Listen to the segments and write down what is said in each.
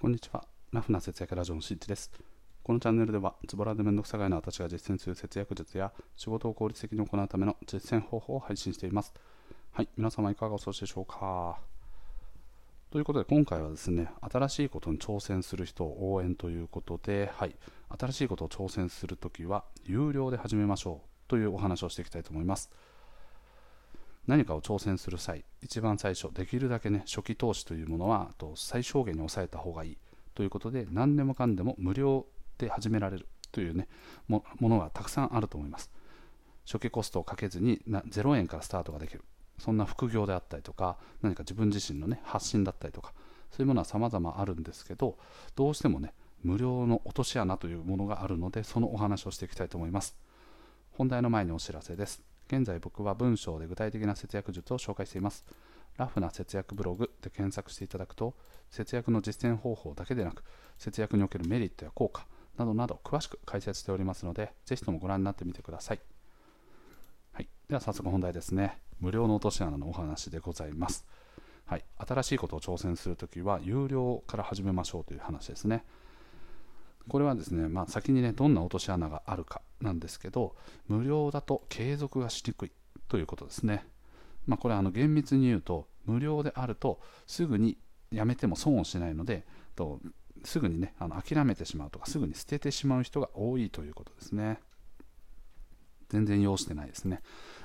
こんにちは。ラフな節約ラジオのしんちです。このチャンネルでは、ズボラでめんどくさがいの私が実践する節約術や仕事を効率的に行うための実践方法を配信しています。はい、皆様いかがお過ごしでしょうか。ということで、今回はですね、新しいことに挑戦する人を応援ということで、はい、新しいことを挑戦するときは、有料で始めましょうというお話をしていきたいと思います。何かを挑戦する際、一番最初、できるだけね、初期投資というものはと最小限に抑えた方がいいということで、何でもかんでも無料で始められるというね、ものがたくさんあると思います。初期コストをかけずにな0円からスタートができる。そんな副業であったりとか、何か自分自身のね、発信だったりとか、そういうものは様々あるんですけど、どうしてもね、無料の落とし穴というものがあるので、そのお話をしていきたいと思います。本題の前にお知らせです。現在僕は文章で具体的な節約術を紹介しています。ラフな節約ブログで検索していただくと、節約の実践方法だけでなく、節約におけるメリットや効果などなど詳しく解説しておりますので、ぜひともご覧になってみてください。はい、では早速本題ですね。無料の落とし穴のお話でございます。はい、新しいことを挑戦するときは、有料から始めましょうという話ですね。これはですね、まあ、先にね、どんな落とし穴があるかなんですけど、無料だと継続がしにくいということですね。まあ、これはあの厳密に言うと、無料であるとすぐにやめても損をしないので、とすぐにね、あの諦めてしまうとか、すぐに捨ててしまう人が多いということですね。全然要してないですね。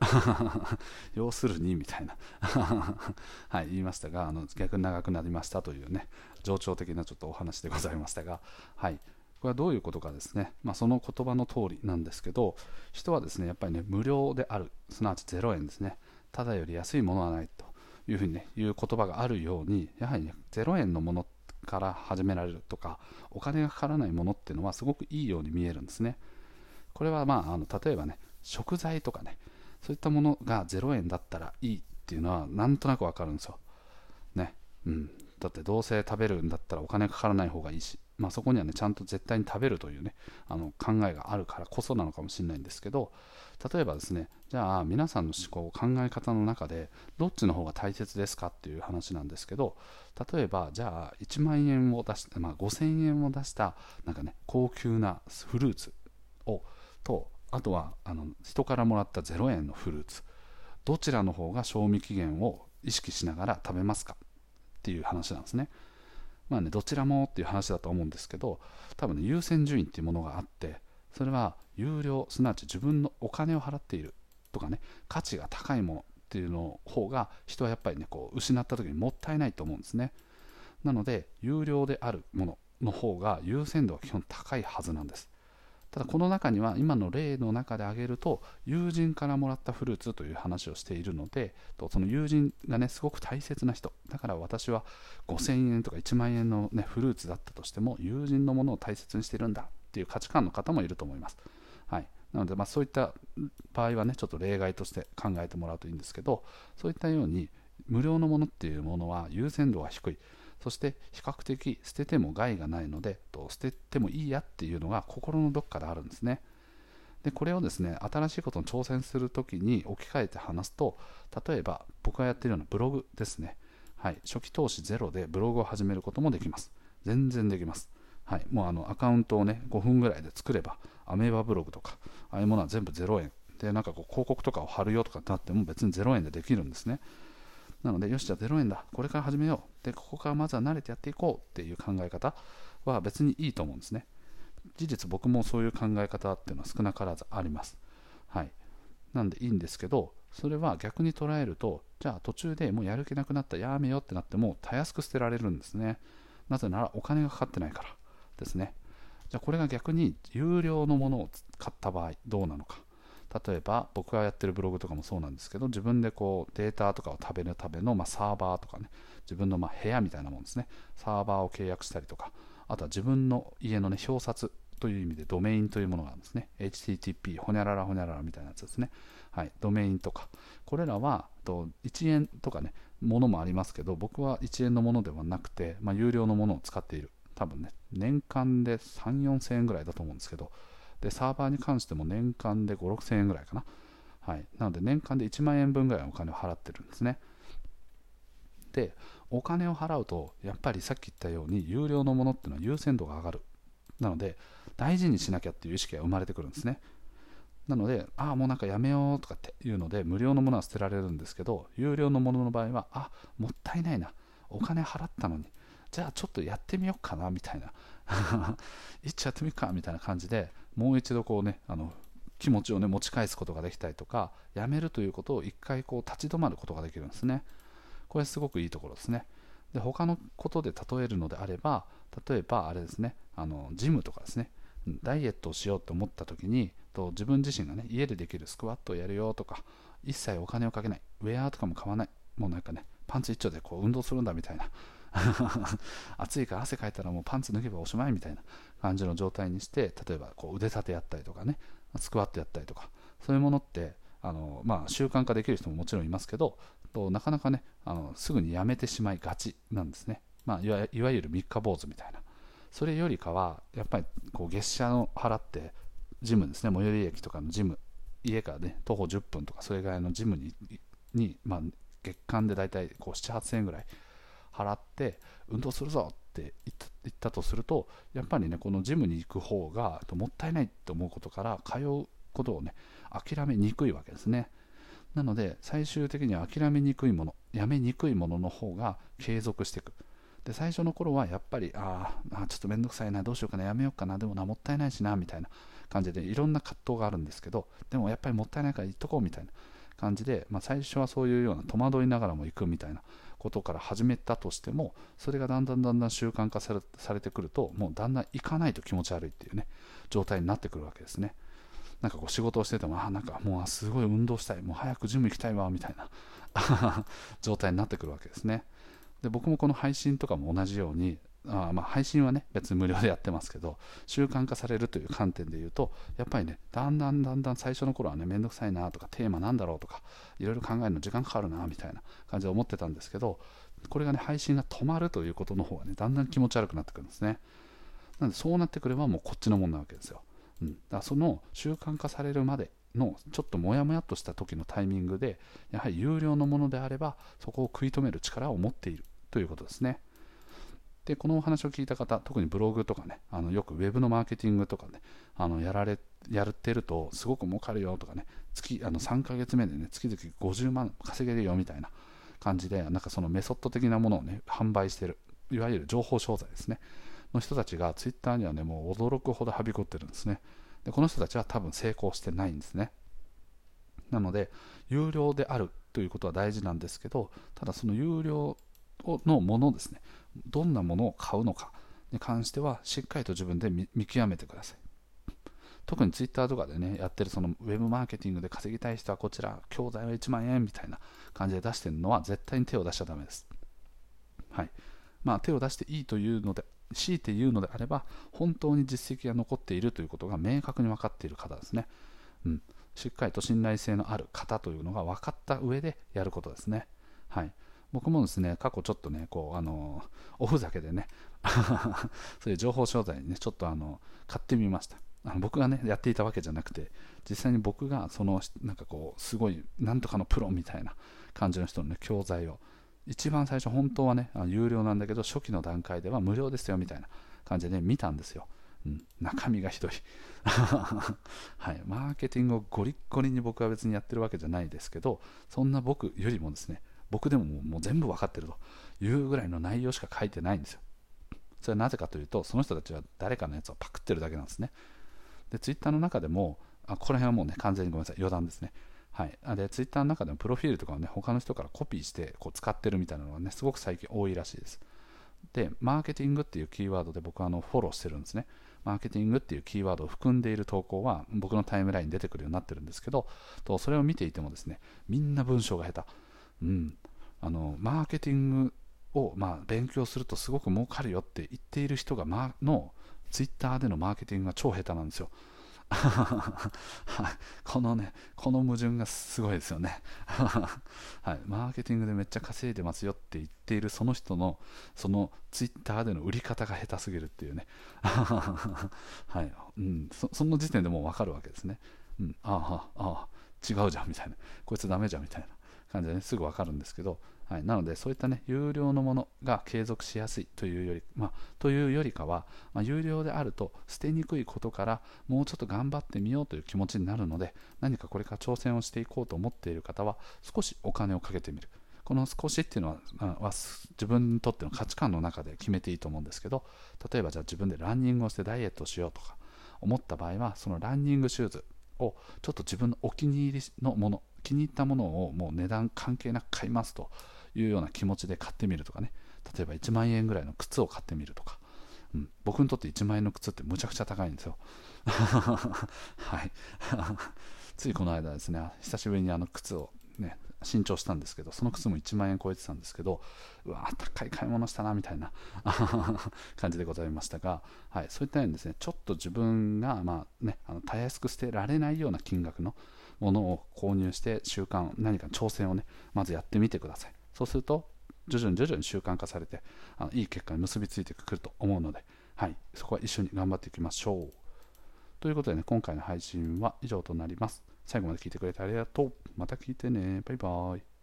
要するにみたいな はい、言いましたが、あの逆に長くなりましたというね、冗長的なちょっとお話でございましたが、はい、これはどういうことかですね、まあ、その言葉の通りなんですけど、人はですねやっぱりね無料である、すなわち0円ですね、ただより安いものはないというふうに、ね、いう言葉があるように、やはりね0円のものから始められるとか、お金がかからないものっていうのはすごくいいように見えるんですね。これはまああの例えばね、食材とかね、そういったものが0円だったらいいっていうのはなんとなくわかるんですよ。ね、うん、だってどうせ食べるんだったらお金かからない方がいいし、まあ、そこにはねちゃんと絶対に食べるというねあの考えがあるからこそなのかもしれないんですけど例えばですねじゃあ皆さんの思考考え方の中でどっちの方が大切ですかっていう話なんですけど例えばじゃあ1万円を出して、まあ、5000円を出したなんかね高級なフルーツをとあとはあの人からもらった0円のフルーツどちらの方が賞味期限を意識しながら食べますかっていう話なんですね。まあね、どちらもっていう話だと思うんですけど、多分ね、優先順位っていうものがあって、それは有料、すなわち自分のお金を払っているとかね、価値が高いものっていうの方が、人はやっぱりね、こう失った時にもったいないと思うんですね。なので、有料であるものの方が優先度は基本高いはずなんです。ただこの中には今の例の中で挙げると友人からもらったフルーツという話をしているのでその友人がねすごく大切な人だから私は5000円とか1万円の、ね、フルーツだったとしても友人のものを大切にしてるんだっていう価値観の方もいると思います、はい、なのでまそういった場合はねちょっと例外として考えてもらうといいんですけどそういったように無料のものっていうものは優先度が低い。そして比較的捨てても害がないので捨ててもいいやっていうのが心のどっかであるんですね。でこれをですね新しいことに挑戦するときに置き換えて話すと例えば僕がやっているようなブログですね、はい、初期投資ゼロでブログを始めることもできます。全然できます。はい、もうあのアカウントをね5分ぐらいで作ればアメーバブログとかああいうものは全部0円。でなんかこう広告とかを貼るよとかってなっても別に0円でできるんですね。なので、よし、じゃあ0円だ。これから始めよう。で、ここからまずは慣れてやっていこうっていう考え方は別にいいと思うんですね。事実、僕もそういう考え方っていうのは少なからずあります。はい。なんでいいんですけど、それは逆に捉えると、じゃあ途中でもうやる気なくなった、やめようってなっても、たやすく捨てられるんですね。なぜならお金がかかってないからですね。じゃあこれが逆に有料のものを買った場合、どうなのか。例えば僕がやってるブログとかもそうなんですけど自分でこうデータとかを食べるための、まあ、サーバーとかね自分のま部屋みたいなもんですね。サーバーを契約したりとかあとは自分の家のね表札という意味でドメインというものがあるんですね。HTTP ほにゃららほにゃららみたいなやつですね。はい。ドメインとか。これらはと1円とかねものもありますけど僕は1円のものではなくて、まあ、有料のものを使っている。多分ね年間で3 4千円ぐらいだと思うんですけどで、サーバーに関しても年間で5、6000円ぐらいかな。はい。なので、年間で1万円分ぐらいのお金を払ってるんですね。で、お金を払うとやっぱりさっき言ったように有料のものっていうのは優先度が上がるなので大事にしなきゃっていう意識が生まれてくるんですねなのでああもうなんかやめようとかっていうので無料のものは捨てられるんですけど有料のものの場合はあもったいないなお金払ったのにじゃあちょっとやってみようかなみたいな 一応やってみるかみたいな感じでもう一度こうねあの気持ちをね持ち返すことができたりとかやめるということを一回こう立ち止まることができるんですね。これすごくいいところですね。で他のことで例えるのであれば例えばあれですねあのジムとかですね。ダイエットをしようと思った時にと自分自身がね家でできるスクワットをやるよとか一切お金をかけない。ウェアとかも買わない。もうなんかねパンツ一丁でこう運動するんだみたいな。暑いから汗かいたらもうパンツ脱げばおしまいみたいな感じの状態にして例えばこう腕立てやったりとかねスクワットやったりとかそういうものってあの、まあ、習慣化できる人ももちろんいますけどとなかなかねあのすぐにやめてしまいがちなんですね、まあ、いわいわゆる三日坊主みたいな。それよりかはやっぱりこう月謝を払ってジムですね。最寄り駅とかのジム。家からね徒歩10分とかそれぐらいのジムにに、まあ、月間で大体こう7 8000円ぐらい払って運動するぞって言ったとするとやっぱりねこのジムに行く方がもったいないと思うことから通うことをね諦めにくいわけですね。なので最終的には諦めにくいものやめにくいものの方が継続していく。で最初の頃はやっぱりああちょっと面倒くさいなどうしようかなやめようかなでもなもったいないしなみたいな感じでいろんな葛藤があるんですけどでもやっぱりもったいないから行っとこうみたいな。感じで、まあ、最初はそういうような戸惑いながらも行くみたいなことから始めたとしてもそれがだんだんだんだん習慣化されてくるともうだんだん行かないと気持ち悪いっていうね状態になってくるわけですね。なんかこう仕事をしててもあなんかもうすごい運動したい。もう早くジム行きたいわみたいな 状態になってくるわけですね。で僕もこの配信とかも同じようにあまあ配信はね別に無料でやってますけど習慣化されるという観点で言うとやっぱりねだんだんだんだん最初の頃はね面倒くさいなとかテーマなんだろうとかいろいろ考えるの時間かかるなみたいな感じで思ってたんですけどこれがね配信が止まるということの方がねだんだん気持ち悪くなってくるんですね。なのでそうなってくればもうこっちのもんなわけですよ、うん、だからその習慣化されるまでのちょっとモヤモヤとした時のタイミングでやはり有料のものであればそこを食い止める力を持っているということですね。でこのお話を聞いた方特にブログとかねあのよくウェブのマーケティングとかねあのやられやってるとすごく儲かるよとかね月あの3ヶ月目でね月々50万稼げるよみたいな感じでなんかそのメソッド的なものをね販売してるいわゆる情報商材ですねの人たちがツイッターにはねもう驚くほどはびこってるんですね。でこの人たちは多分成功してないんですね。なので有料であるということは大事なんですけどただその有料のものですね。どんなものを買うのかに関してはしっかりと自分で見極めてください。特にツイッターとかでねやってるそのウェブマーケティングで稼ぎたい人はこちら教材は1万円みたいな感じで出してるのは絶対に手を出しちゃだめです。はい。まあ手を出していいというので強いて言うのであれば本当に実績が残っているということが明確に分かっている方ですね、うん、しっかりと信頼性のある方というのが分かった上でやることですね。はい。僕もですね過去ちょっとねこうあのおふざけでね そういう情報商材にねちょっとあの買ってみました。あの僕がねやっていたわけじゃなくて実際に僕がそのなんかこうすごいなんとかのプロみたいな感じの人の、ね、教材を一番最初本当はね有料なんだけど初期の段階では無料ですよみたいな感じで、ね、見たんですよ、うん、中身がひどい。はい、マーケティングをゴリッゴリに僕は別にやってるわけじゃないですけどそんな僕よりもですね僕でももう全部分かってるというぐらいの内容しか書いてないんですよ。それはなぜかというと、その人たちは誰かのやつをパクってるだけなんですね。で、ツイッターの中でも、あここら辺はもうね、完全にごめんなさい、余談ですね。はい、でツイッターの中でもプロフィールとかをね他の人からコピーしてこう使ってるみたいなのがねすごく最近多いらしいです。で、マーケティングっていうキーワードで僕はあのフォローしてるんですね。マーケティングっていうキーワードを含んでいる投稿は僕のタイムラインに出てくるようになってるんですけど、とそれを見ていてもですね、みんな文章が下手。うん、あのマーケティングを、まあ、勉強するとすごく儲かるよって言っている人が、ま、のツイッターでのマーケティングが超下手なんですよ。このね、この矛盾がすごいですよね はい。マーケティングでめっちゃ稼いでますよって言っているその人の、そのツイッターでの売り方が下手すぎるっていうね。はい。うん、そその時点でもう分かるわけですね。うん、ああ、ああ、違うじゃんみたいな。こいつダメじゃんみたいな。感じでね、すぐ分かるんですけど、はい、なので、そういったね、有料のものが継続しやすいというより,、まあ、というよりかは、まあ、有料であると捨てにくいことから、もうちょっと頑張ってみようという気持ちになるので、何かこれから挑戦をしていこうと思っている方は、少しお金をかけてみる。この少しっていうのはは自分にとっての価値観の中で決めていいと思うんですけど例えばじゃあ自分でランニングをしてダイエットしようとか思った場合はそのランニングシューズをちょっと自分のお気に入りのもの気に入ったものをもう値段関係なく買いますというような気持ちで買ってみるとかね。例えば1万円ぐらいの靴を買ってみるとか、うん、僕にとって1万円の靴ってむちゃくちゃ高いんですよ。はい。ついこの間ですね久しぶりにあの靴をね新調したんですけどその靴も1万円超えてたんですけどうわ高い買い物したなみたいな 感じでございましたが、はい、そういったようにですねちょっと自分が、まあね、あのたやすく捨てられないような金額のものを購入して習慣何か挑戦をねまずやってみてくださいそうすると徐々に徐々に習慣化されてあのいい結果に結びついてくると思うので、はい、そこは一緒に頑張っていきましょうということでね今回の配信は以上となります最後まで聞いてくれてありがとう。また聞いてね。バイバーイ。